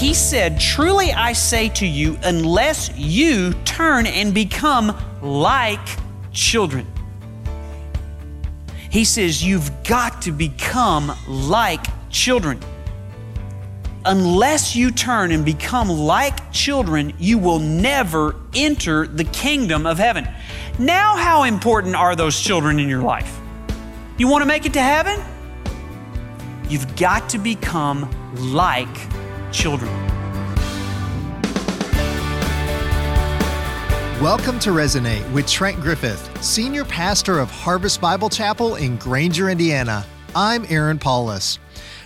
He said, Truly I say to you, unless you turn and become like children. He says, You've got to become like children. Unless you turn and become like children, you will never enter the kingdom of heaven. Now, how important are those children in your life? You want to make it to heaven? You've got to become like children. Welcome to Resonate with Trent Griffith, Senior Pastor of Harvest Bible Chapel in Granger, Indiana. I'm Aaron Paulus.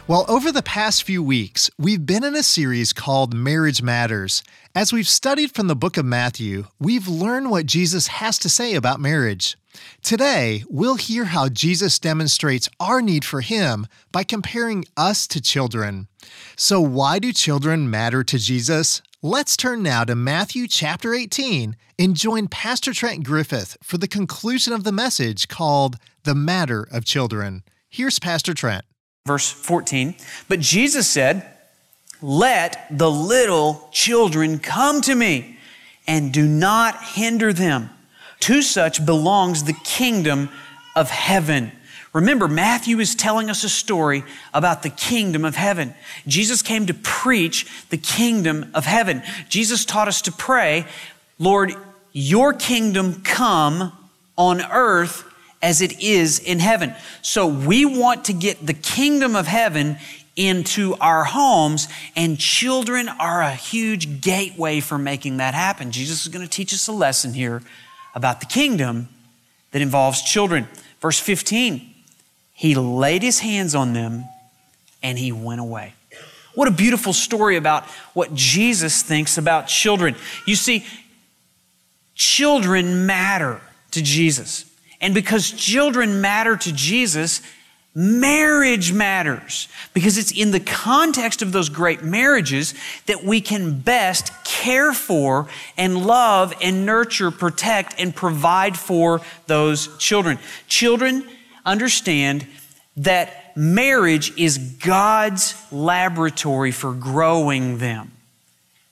Well, over the past few weeks, we've been in a series called Marriage Matters. As we've studied from the book of Matthew, we've learned what Jesus has to say about marriage. Today, we'll hear how Jesus demonstrates our need for Him by comparing us to children. So, why do children matter to Jesus? Let's turn now to Matthew chapter 18 and join Pastor Trent Griffith for the conclusion of the message called The Matter of Children. Here's Pastor Trent. Verse 14 But Jesus said, Let the little children come to me, and do not hinder them. To such belongs the kingdom of heaven. Remember, Matthew is telling us a story about the kingdom of heaven. Jesus came to preach the kingdom of heaven. Jesus taught us to pray, Lord, your kingdom come on earth as it is in heaven. So we want to get the kingdom of heaven into our homes, and children are a huge gateway for making that happen. Jesus is going to teach us a lesson here about the kingdom that involves children. Verse 15 he laid his hands on them and he went away. What a beautiful story about what Jesus thinks about children. You see, children matter to Jesus. And because children matter to Jesus, marriage matters. Because it's in the context of those great marriages that we can best care for and love and nurture, protect, and provide for those children. Children understand that marriage is God's laboratory for growing them.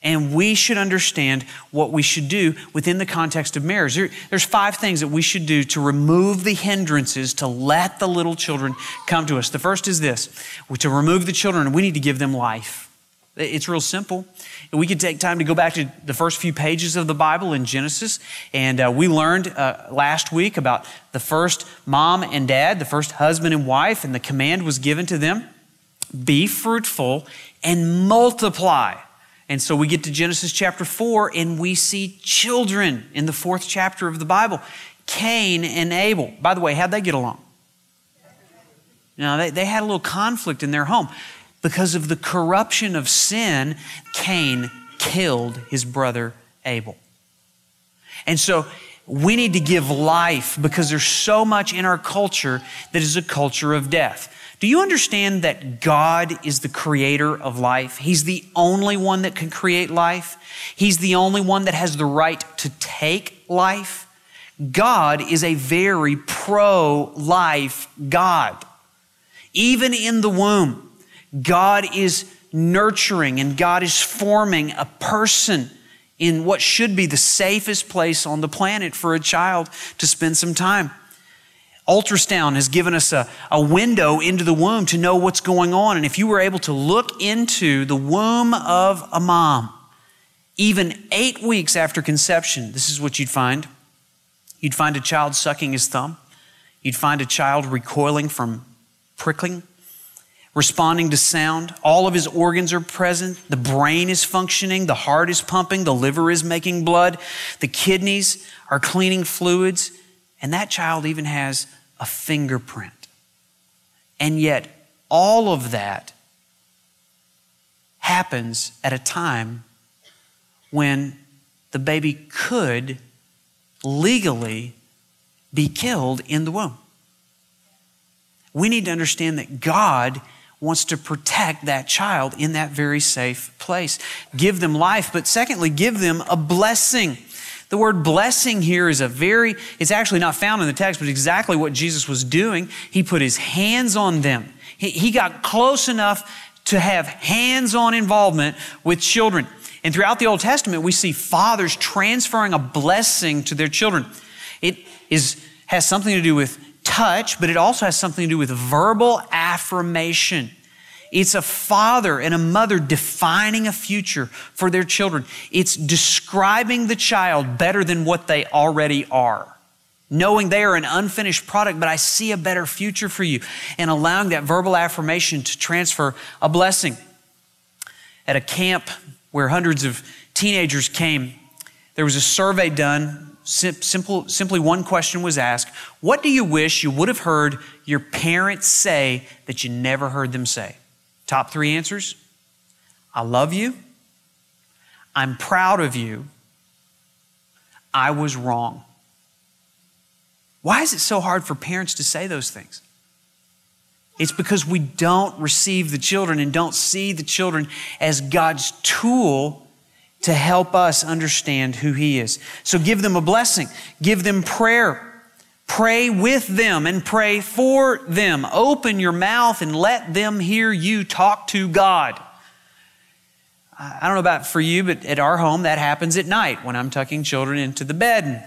And we should understand what we should do within the context of marriage. There, there's five things that we should do to remove the hindrances to let the little children come to us. The first is this to remove the children, we need to give them life. It's real simple. We could take time to go back to the first few pages of the Bible in Genesis. And uh, we learned uh, last week about the first mom and dad, the first husband and wife, and the command was given to them be fruitful and multiply. And so we get to Genesis chapter 4 and we see children in the fourth chapter of the Bible Cain and Abel. By the way, how'd they get along? Now, they, they had a little conflict in their home because of the corruption of sin, Cain killed his brother Abel. And so we need to give life because there's so much in our culture that is a culture of death. Do you understand that God is the creator of life? He's the only one that can create life. He's the only one that has the right to take life. God is a very pro life God. Even in the womb, God is nurturing and God is forming a person in what should be the safest place on the planet for a child to spend some time. Ultrasound has given us a, a window into the womb to know what's going on. And if you were able to look into the womb of a mom, even eight weeks after conception, this is what you'd find. You'd find a child sucking his thumb. You'd find a child recoiling from prickling responding to sound. All of his organs are present. The brain is functioning. The heart is pumping. The liver is making blood. The kidneys are cleaning fluids. And that child even has a fingerprint. And yet, all of that happens at a time when the baby could legally be killed in the womb. We need to understand that God wants to protect that child in that very safe place. Give them life, but secondly, give them a blessing. The word blessing here is a very, it's actually not found in the text, but exactly what Jesus was doing. He put his hands on them. He, he got close enough to have hands on involvement with children. And throughout the Old Testament, we see fathers transferring a blessing to their children. It is, has something to do with touch, but it also has something to do with verbal affirmation. It's a father and a mother defining a future for their children. It's describing the child better than what they already are. Knowing they are an unfinished product, but I see a better future for you. And allowing that verbal affirmation to transfer a blessing. At a camp where hundreds of teenagers came, there was a survey done. Simple, simply one question was asked What do you wish you would have heard your parents say that you never heard them say? Top three answers I love you. I'm proud of you. I was wrong. Why is it so hard for parents to say those things? It's because we don't receive the children and don't see the children as God's tool to help us understand who He is. So give them a blessing, give them prayer. Pray with them and pray for them. Open your mouth and let them hear you talk to God. I don't know about for you, but at our home, that happens at night when I'm tucking children into the bed.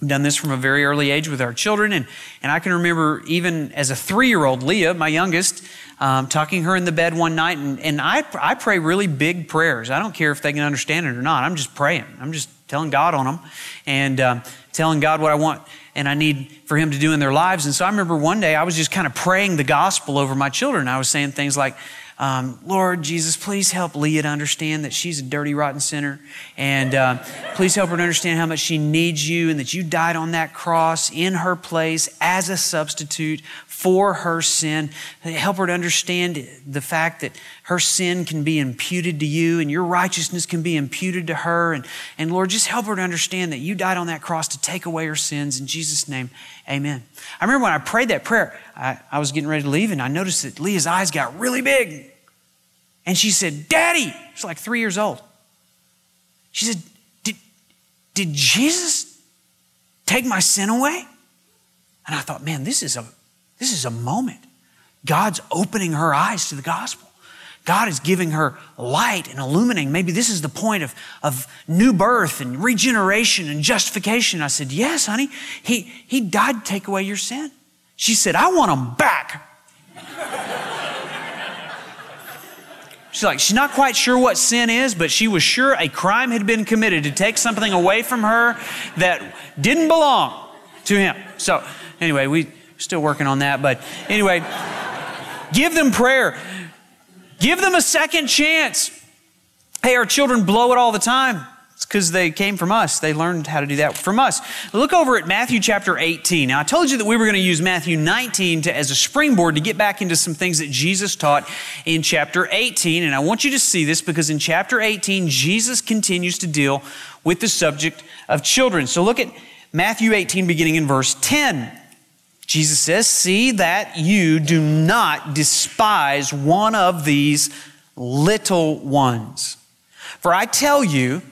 I've done this from a very early age with our children. And, and I can remember even as a three year old, Leah, my youngest, um, tucking her in the bed one night. And, and I, I pray really big prayers. I don't care if they can understand it or not. I'm just praying. I'm just telling God on them and um, telling God what I want and I need for Him to do in their lives. And so I remember one day I was just kind of praying the gospel over my children. I was saying things like, um, Lord Jesus, please help Leah to understand that she's a dirty, rotten sinner. And uh, please help her to understand how much she needs you and that you died on that cross in her place as a substitute for her sin. Help her to understand the fact that her sin can be imputed to you and your righteousness can be imputed to her. And, and Lord, just help her to understand that you died on that cross to take away her sins. In Jesus' name, amen. I remember when I prayed that prayer, I, I was getting ready to leave and I noticed that Leah's eyes got really big. And she said, Daddy, she's like three years old. She said, Did, did Jesus take my sin away? And I thought, man, this is a this is a moment. God's opening her eyes to the gospel. God is giving her light and illuminating. Maybe this is the point of, of new birth and regeneration and justification. I said, Yes, honey. He, he died to take away your sin. She said, I want him back. She's like, she's not quite sure what sin is, but she was sure a crime had been committed to take something away from her that didn't belong to him. So, anyway, we're still working on that, but anyway, give them prayer. Give them a second chance. Hey, our children blow it all the time. It's because they came from us. They learned how to do that from us. Look over at Matthew chapter 18. Now, I told you that we were going to use Matthew 19 to, as a springboard to get back into some things that Jesus taught in chapter 18. And I want you to see this because in chapter 18, Jesus continues to deal with the subject of children. So look at Matthew 18, beginning in verse 10. Jesus says, See that you do not despise one of these little ones. For I tell you,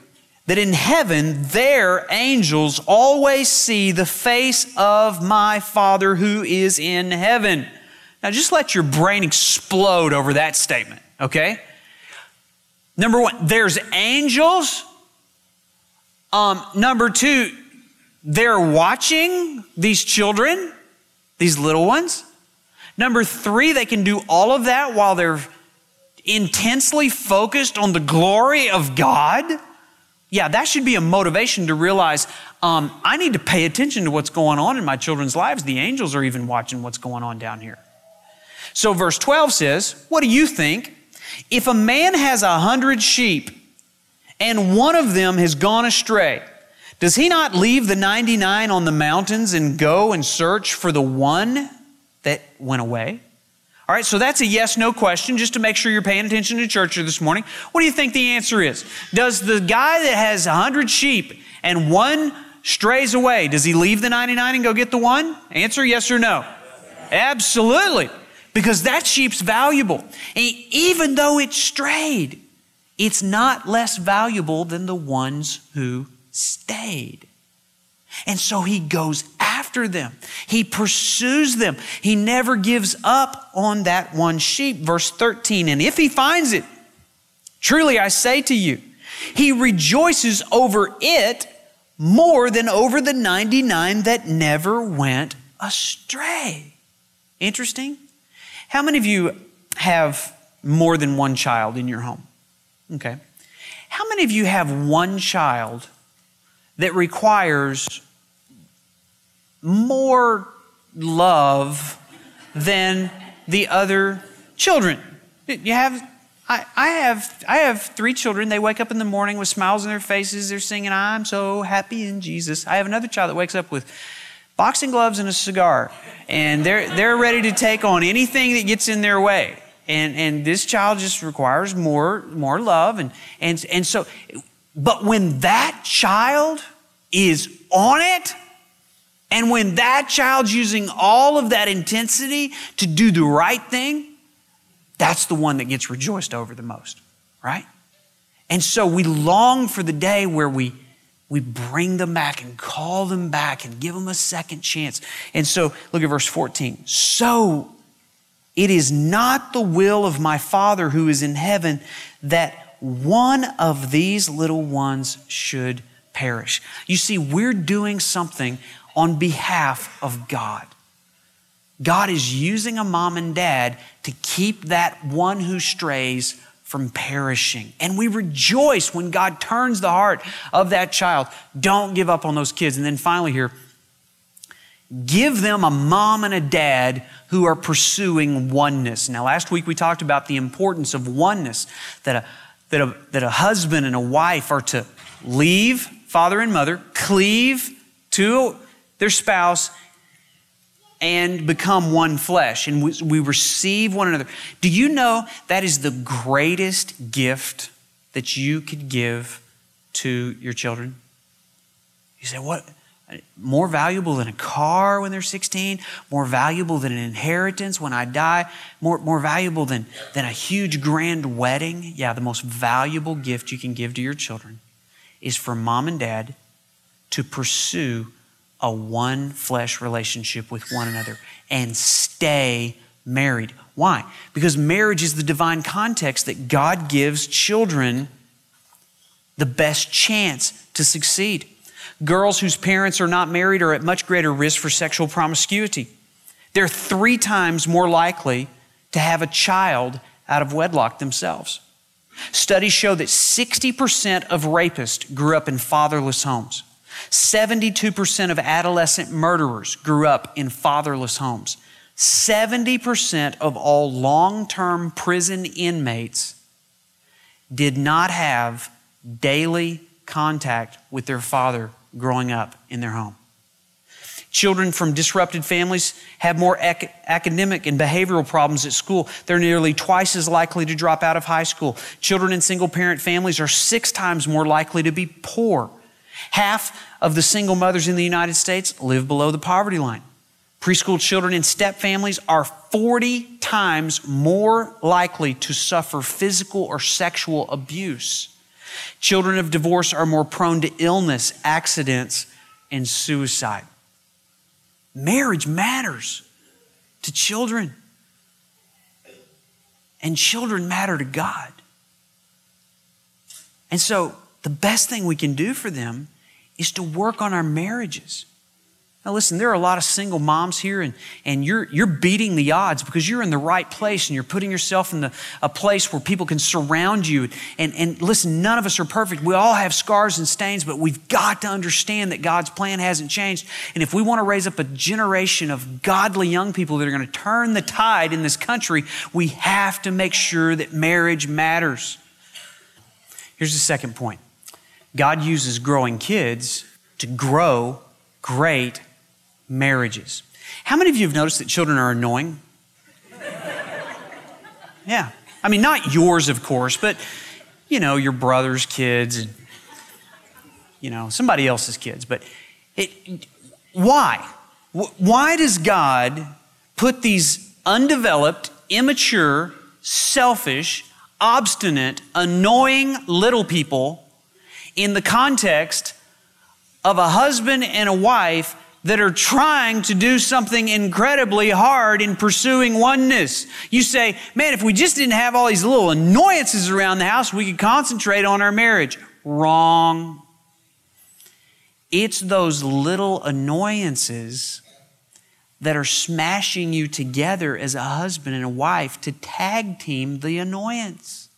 that in heaven their angels always see the face of my Father who is in heaven. Now, just let your brain explode over that statement, okay? Number one, there's angels. Um, number two, they're watching these children, these little ones. Number three, they can do all of that while they're intensely focused on the glory of God yeah, that should be a motivation to realize um, I need to pay attention to what's going on in my children's lives. The angels are even watching what's going on down here. So, verse 12 says, What do you think? If a man has a hundred sheep and one of them has gone astray, does he not leave the 99 on the mountains and go and search for the one that went away? All right, so that's a yes no question just to make sure you're paying attention to church this morning. What do you think the answer is? Does the guy that has 100 sheep and one strays away, does he leave the 99 and go get the one? Answer yes or no? Absolutely. Because that sheep's valuable. And even though it strayed, it's not less valuable than the ones who stayed. And so he goes after them. He pursues them. He never gives up on that one sheep. Verse 13, and if he finds it, truly I say to you, he rejoices over it more than over the 99 that never went astray. Interesting. How many of you have more than one child in your home? Okay. How many of you have one child that requires more love than the other children? You have I, I, have I have three children. They wake up in the morning with smiles on their faces. They're singing, I'm so happy in Jesus. I have another child that wakes up with boxing gloves and a cigar. And they're they're ready to take on anything that gets in their way and and this child just requires more more love and and and so but when that child is on it and when that child's using all of that intensity to do the right thing that's the one that gets rejoiced over the most right? And so we long for the day where we we bring them back and call them back and give them a second chance. And so look at verse 14 so it is not the will of my Father who is in heaven that one of these little ones should perish. You see, we're doing something on behalf of God. God is using a mom and dad to keep that one who strays from perishing. And we rejoice when God turns the heart of that child. Don't give up on those kids. And then finally, here, give them a mom and a dad who are pursuing oneness. Now, last week we talked about the importance of oneness, that a, that a, that a husband and a wife are to leave father and mother, cleave to their spouse, and become one flesh. And we, we receive one another. Do you know that is the greatest gift that you could give to your children? You say, what? More valuable than a car when they're 16, more valuable than an inheritance when I die, more, more valuable than, than a huge grand wedding. Yeah, the most valuable gift you can give to your children is for mom and dad to pursue a one flesh relationship with one another and stay married. Why? Because marriage is the divine context that God gives children the best chance to succeed. Girls whose parents are not married are at much greater risk for sexual promiscuity. They're three times more likely to have a child out of wedlock themselves. Studies show that 60% of rapists grew up in fatherless homes. 72% of adolescent murderers grew up in fatherless homes. 70% of all long term prison inmates did not have daily contact with their father growing up in their home. Children from disrupted families have more ac- academic and behavioral problems at school. They're nearly twice as likely to drop out of high school. Children in single parent families are six times more likely to be poor. Half of the single mothers in the United States live below the poverty line. Preschool children in step families are 40 times more likely to suffer physical or sexual abuse. Children of divorce are more prone to illness, accidents, and suicide. Marriage matters to children, and children matter to God. And so, the best thing we can do for them is to work on our marriages. Now, listen, there are a lot of single moms here, and, and you're, you're beating the odds because you're in the right place and you're putting yourself in the, a place where people can surround you. And, and listen, none of us are perfect. We all have scars and stains, but we've got to understand that God's plan hasn't changed. And if we want to raise up a generation of godly young people that are going to turn the tide in this country, we have to make sure that marriage matters. Here's the second point God uses growing kids to grow great marriages. How many of you have noticed that children are annoying? Yeah. I mean, not yours, of course, but, you know, your brother's kids and, you know, somebody else's kids. But it, why? Why does God put these undeveloped, immature, selfish, obstinate, annoying little people in the context of a husband and a wife that are trying to do something incredibly hard in pursuing oneness. You say, man, if we just didn't have all these little annoyances around the house, we could concentrate on our marriage. Wrong. It's those little annoyances that are smashing you together as a husband and a wife to tag team the annoyance.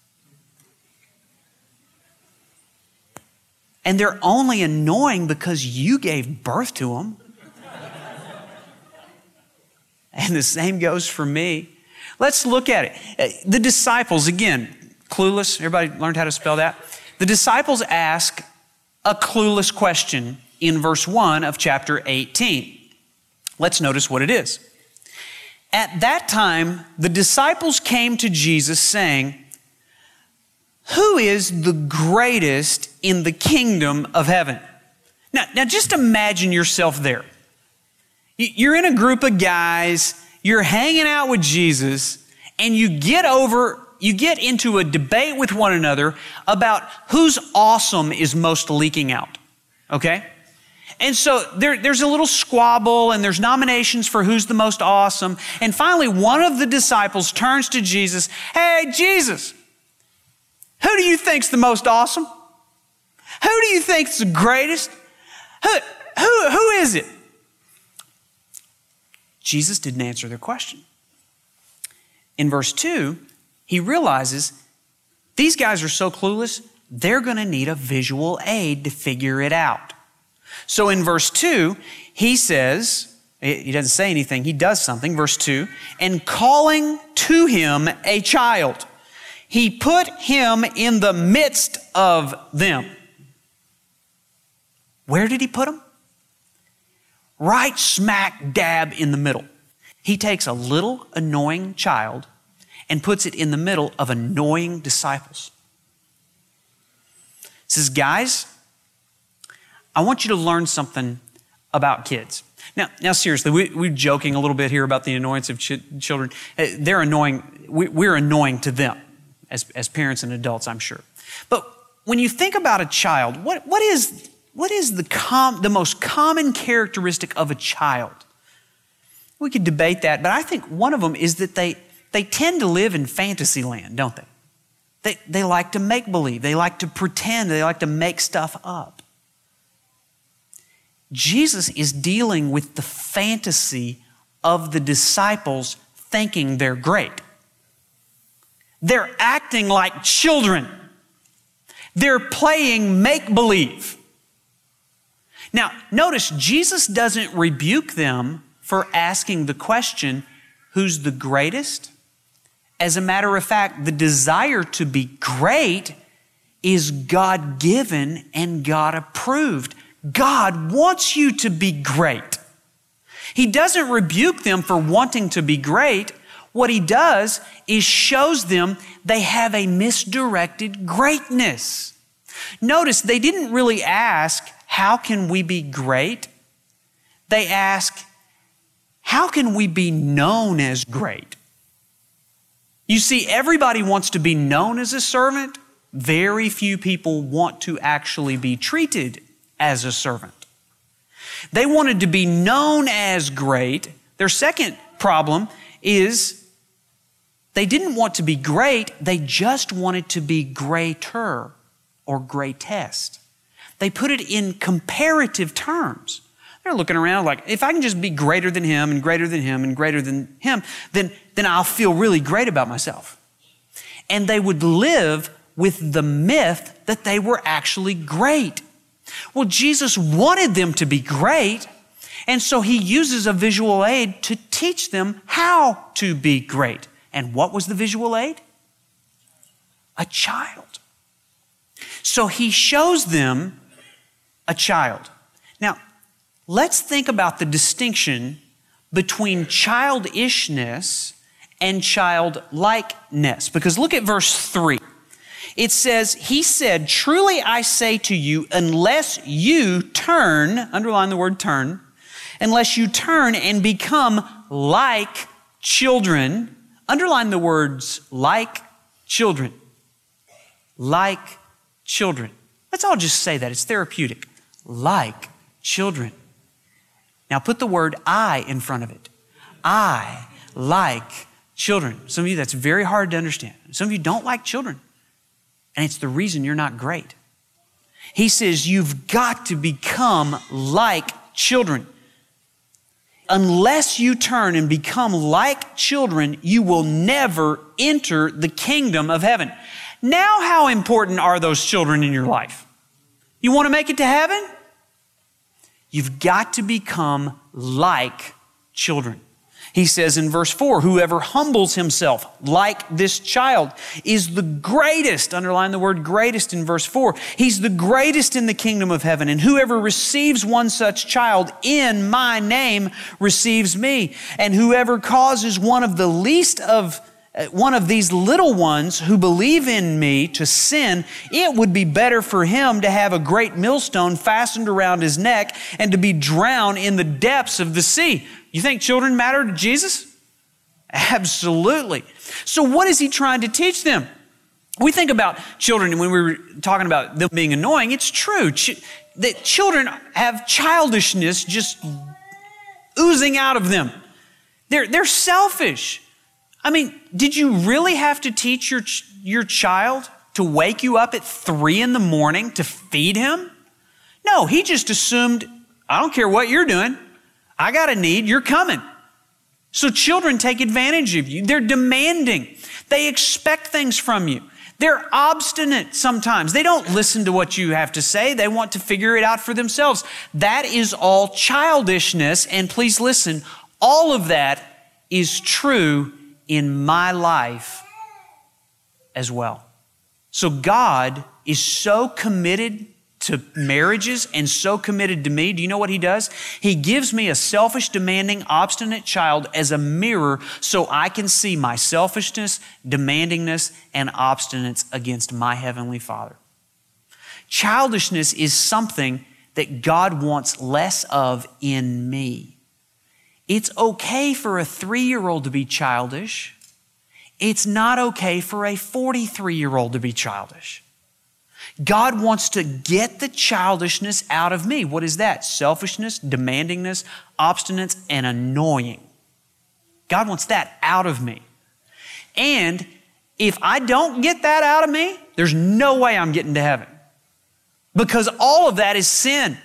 And they're only annoying because you gave birth to them. And the same goes for me. Let's look at it. Uh, the disciples, again, clueless. Everybody learned how to spell that? The disciples ask a clueless question in verse 1 of chapter 18. Let's notice what it is. At that time, the disciples came to Jesus saying, Who is the greatest in the kingdom of heaven? Now, now just imagine yourself there. You're in a group of guys, you're hanging out with Jesus, and you get over, you get into a debate with one another about whose awesome is most leaking out. Okay? And so there, there's a little squabble and there's nominations for who's the most awesome. And finally, one of the disciples turns to Jesus, Hey, Jesus, who do you think's the most awesome? Who do you think's the greatest? Who, who, who is it? Jesus didn't answer their question. In verse 2, he realizes these guys are so clueless, they're going to need a visual aid to figure it out. So in verse 2, he says, he doesn't say anything, he does something. Verse 2, and calling to him a child, he put him in the midst of them. Where did he put him? Right smack dab in the middle. He takes a little annoying child and puts it in the middle of annoying disciples. He says, Guys, I want you to learn something about kids. Now, now seriously, we, are joking a little bit here about the annoyance of ch- children. Uh, they're annoying. We, are annoying to them as, as parents and adults, I'm sure. But when you think about a child, what, what is, what is the, com- the most common characteristic of a child? We could debate that, but I think one of them is that they, they tend to live in fantasy land, don't they? They, they like to make believe, they like to pretend, they like to make stuff up. Jesus is dealing with the fantasy of the disciples thinking they're great. They're acting like children. They're playing make believe. Now, notice Jesus doesn't rebuke them for asking the question, who's the greatest? As a matter of fact, the desire to be great is God given and God approved. God wants you to be great. He doesn't rebuke them for wanting to be great. What he does is shows them they have a misdirected greatness. Notice they didn't really ask, How can we be great? They ask, How can we be known as great? You see, everybody wants to be known as a servant. Very few people want to actually be treated as a servant. They wanted to be known as great. Their second problem is they didn't want to be great, they just wanted to be greater or greatest. They put it in comparative terms. They're looking around like, if I can just be greater than him and greater than him and greater than him, then, then I'll feel really great about myself. And they would live with the myth that they were actually great. Well, Jesus wanted them to be great, and so he uses a visual aid to teach them how to be great. And what was the visual aid? A child. So he shows them a child. Now, let's think about the distinction between childishness and childlikeness. Because look at verse 3. It says, He said, Truly I say to you, unless you turn, underline the word turn, unless you turn and become like children, underline the words like children. Like children. Let's all just say that. It's therapeutic. Like children. Now put the word I in front of it. I like children. Some of you, that's very hard to understand. Some of you don't like children, and it's the reason you're not great. He says, You've got to become like children. Unless you turn and become like children, you will never enter the kingdom of heaven. Now, how important are those children in your life? You want to make it to heaven? You've got to become like children. He says in verse 4 Whoever humbles himself like this child is the greatest. Underline the word greatest in verse 4. He's the greatest in the kingdom of heaven. And whoever receives one such child in my name receives me. And whoever causes one of the least of Uh, one of these little ones who believe in me to sin, it would be better for him to have a great millstone fastened around his neck and to be drowned in the depths of the sea. You think children matter to Jesus? Absolutely. So, what is he trying to teach them? We think about children when we were talking about them being annoying. It's true Ch- that children have childishness just oozing out of them. They're, they're selfish. I mean, did you really have to teach your, your child to wake you up at three in the morning to feed him? No, he just assumed, I don't care what you're doing. I got a need, you're coming. So children take advantage of you. They're demanding. They expect things from you. They're obstinate sometimes. They don't listen to what you have to say. They want to figure it out for themselves. That is all childishness. And please listen, all of that is true in my life as well. So God is so committed to marriages and so committed to me, do you know what he does? He gives me a selfish, demanding, obstinate child as a mirror so I can see my selfishness, demandingness, and obstinance against my Heavenly Father. Childishness is something that God wants less of in me. It's okay for a three year old to be childish. It's not okay for a 43 year old to be childish. God wants to get the childishness out of me. What is that? Selfishness, demandingness, obstinance, and annoying. God wants that out of me. And if I don't get that out of me, there's no way I'm getting to heaven. Because all of that is sin.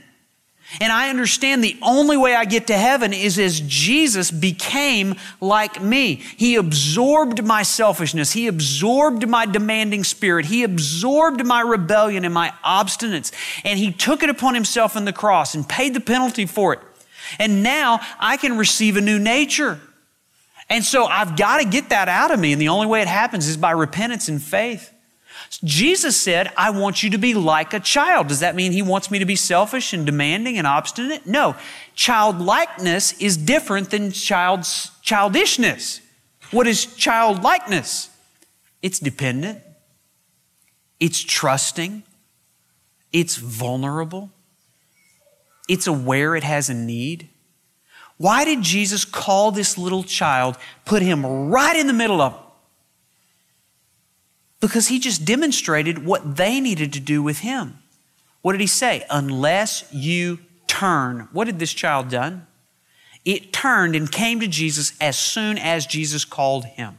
And I understand the only way I get to heaven is as Jesus became like me. He absorbed my selfishness. He absorbed my demanding spirit. He absorbed my rebellion and my obstinance. And He took it upon Himself in the cross and paid the penalty for it. And now I can receive a new nature. And so I've got to get that out of me. And the only way it happens is by repentance and faith. Jesus said, I want you to be like a child. Does that mean he wants me to be selfish and demanding and obstinate? No. Childlikeness is different than child's childishness. What is childlikeness? It's dependent. It's trusting. It's vulnerable. It's aware it has a need. Why did Jesus call this little child, put him right in the middle of? Because he just demonstrated what they needed to do with him. What did he say? Unless you turn. What did this child done? It turned and came to Jesus as soon as Jesus called him.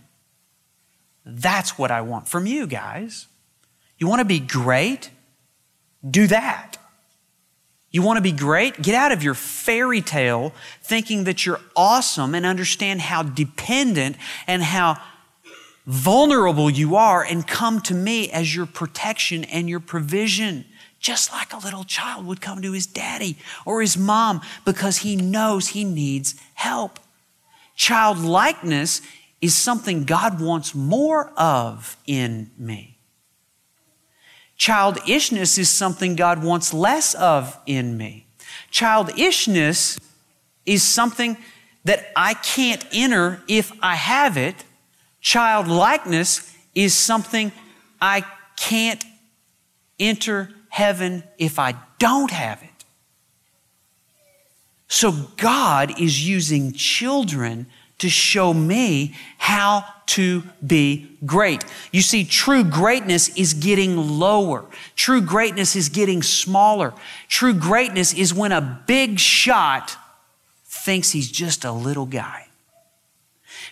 That's what I want from you guys. You want to be great? Do that. You want to be great? Get out of your fairy tale thinking that you're awesome and understand how dependent and how vulnerable you are and come to me as your protection and your provision. Just like a little child would come to his daddy or his mom because he knows he needs help. Childlikeness is something God wants more of in me. Childishness is something God wants less of in me. Childishness is something that I can't enter if I have it Childlikeness is something I can't enter heaven if I don't have it. So God is using children to show me how to be great. You see, true greatness is getting lower. True greatness is getting smaller. True greatness is when a big shot thinks he's just a little guy.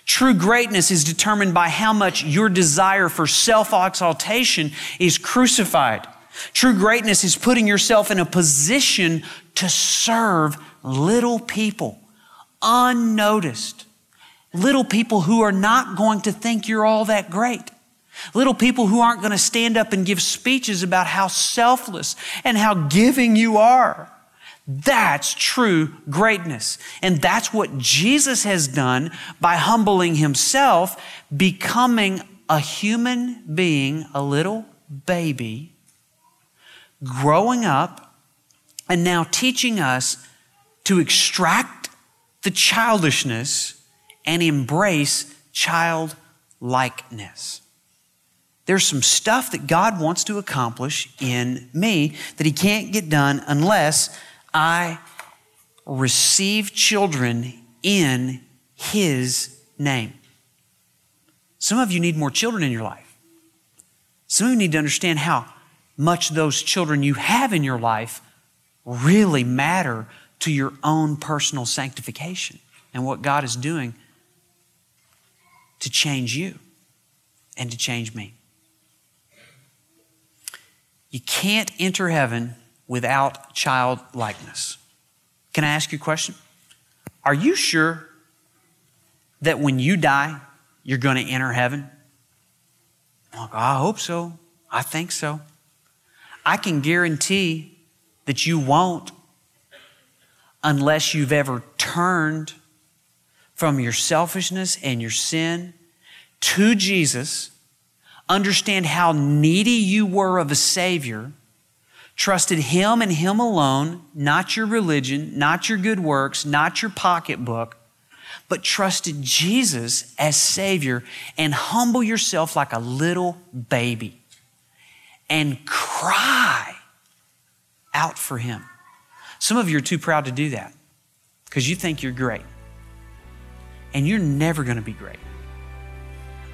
True greatness is determined by how much your desire for self exaltation is crucified. True greatness is putting yourself in a position to serve little people, unnoticed. Little people who are not going to think you're all that great. Little people who aren't going to stand up and give speeches about how selfless and how giving you are. That's true greatness. And that's what Jesus has done by humbling himself, becoming a human being, a little baby, growing up, and now teaching us to extract the childishness and embrace childlikeness. There's some stuff that God wants to accomplish in me that He can't get done unless I receive children in His name. Some of you need more children in your life. Some of you need to understand how much those children you have in your life really matter to your own personal sanctification and what God is doing to change you and to change me. You can't enter heaven without childlikeness. Can I ask you a question? Are you sure that when you die, you're going to enter heaven? I hope so. I think so. I can guarantee that you won't unless you've ever turned from your selfishness and your sin to Jesus understand how needy you were of a Savior, trusted Him and Him alone, not your religion, not your good works, not your pocketbook, but trusted Jesus as Savior and humble yourself like a little baby and cry out for Him. Some of you are too proud to do that because you think you're great. And you're never going to be great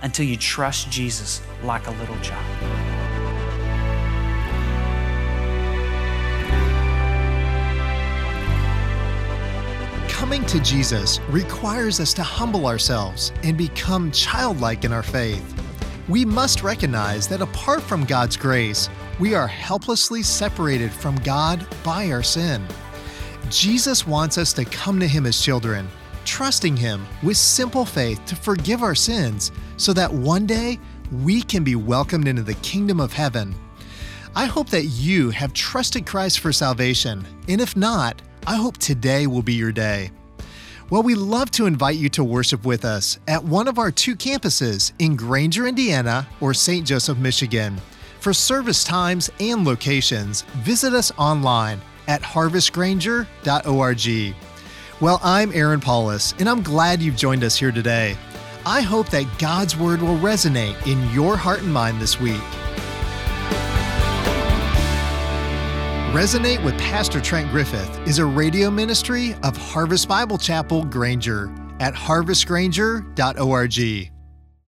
until you trust Jesus like a little child. Coming to Jesus requires us to humble ourselves and become childlike in our faith. We must recognize that apart from God's grace, we are helplessly separated from God by our sin. Jesus wants us to come to Him as children trusting Him with simple faith to forgive our sins so that one day we can be welcomed into the kingdom of heaven. I hope that you have trusted Christ for salvation, and if not, I hope today will be your day. Well, we love to invite you to worship with us at one of our two campuses in Granger, Indiana, or St. Joseph, Michigan. For service times and locations, visit us online at harvestgranger.org. Well, I'm Aaron Paulus, and I'm glad you've joined us here today. I hope that God's Word will resonate in your heart and mind this week. Resonate with Pastor Trent Griffith is a radio ministry of Harvest Bible Chapel Granger at harvestgranger.org.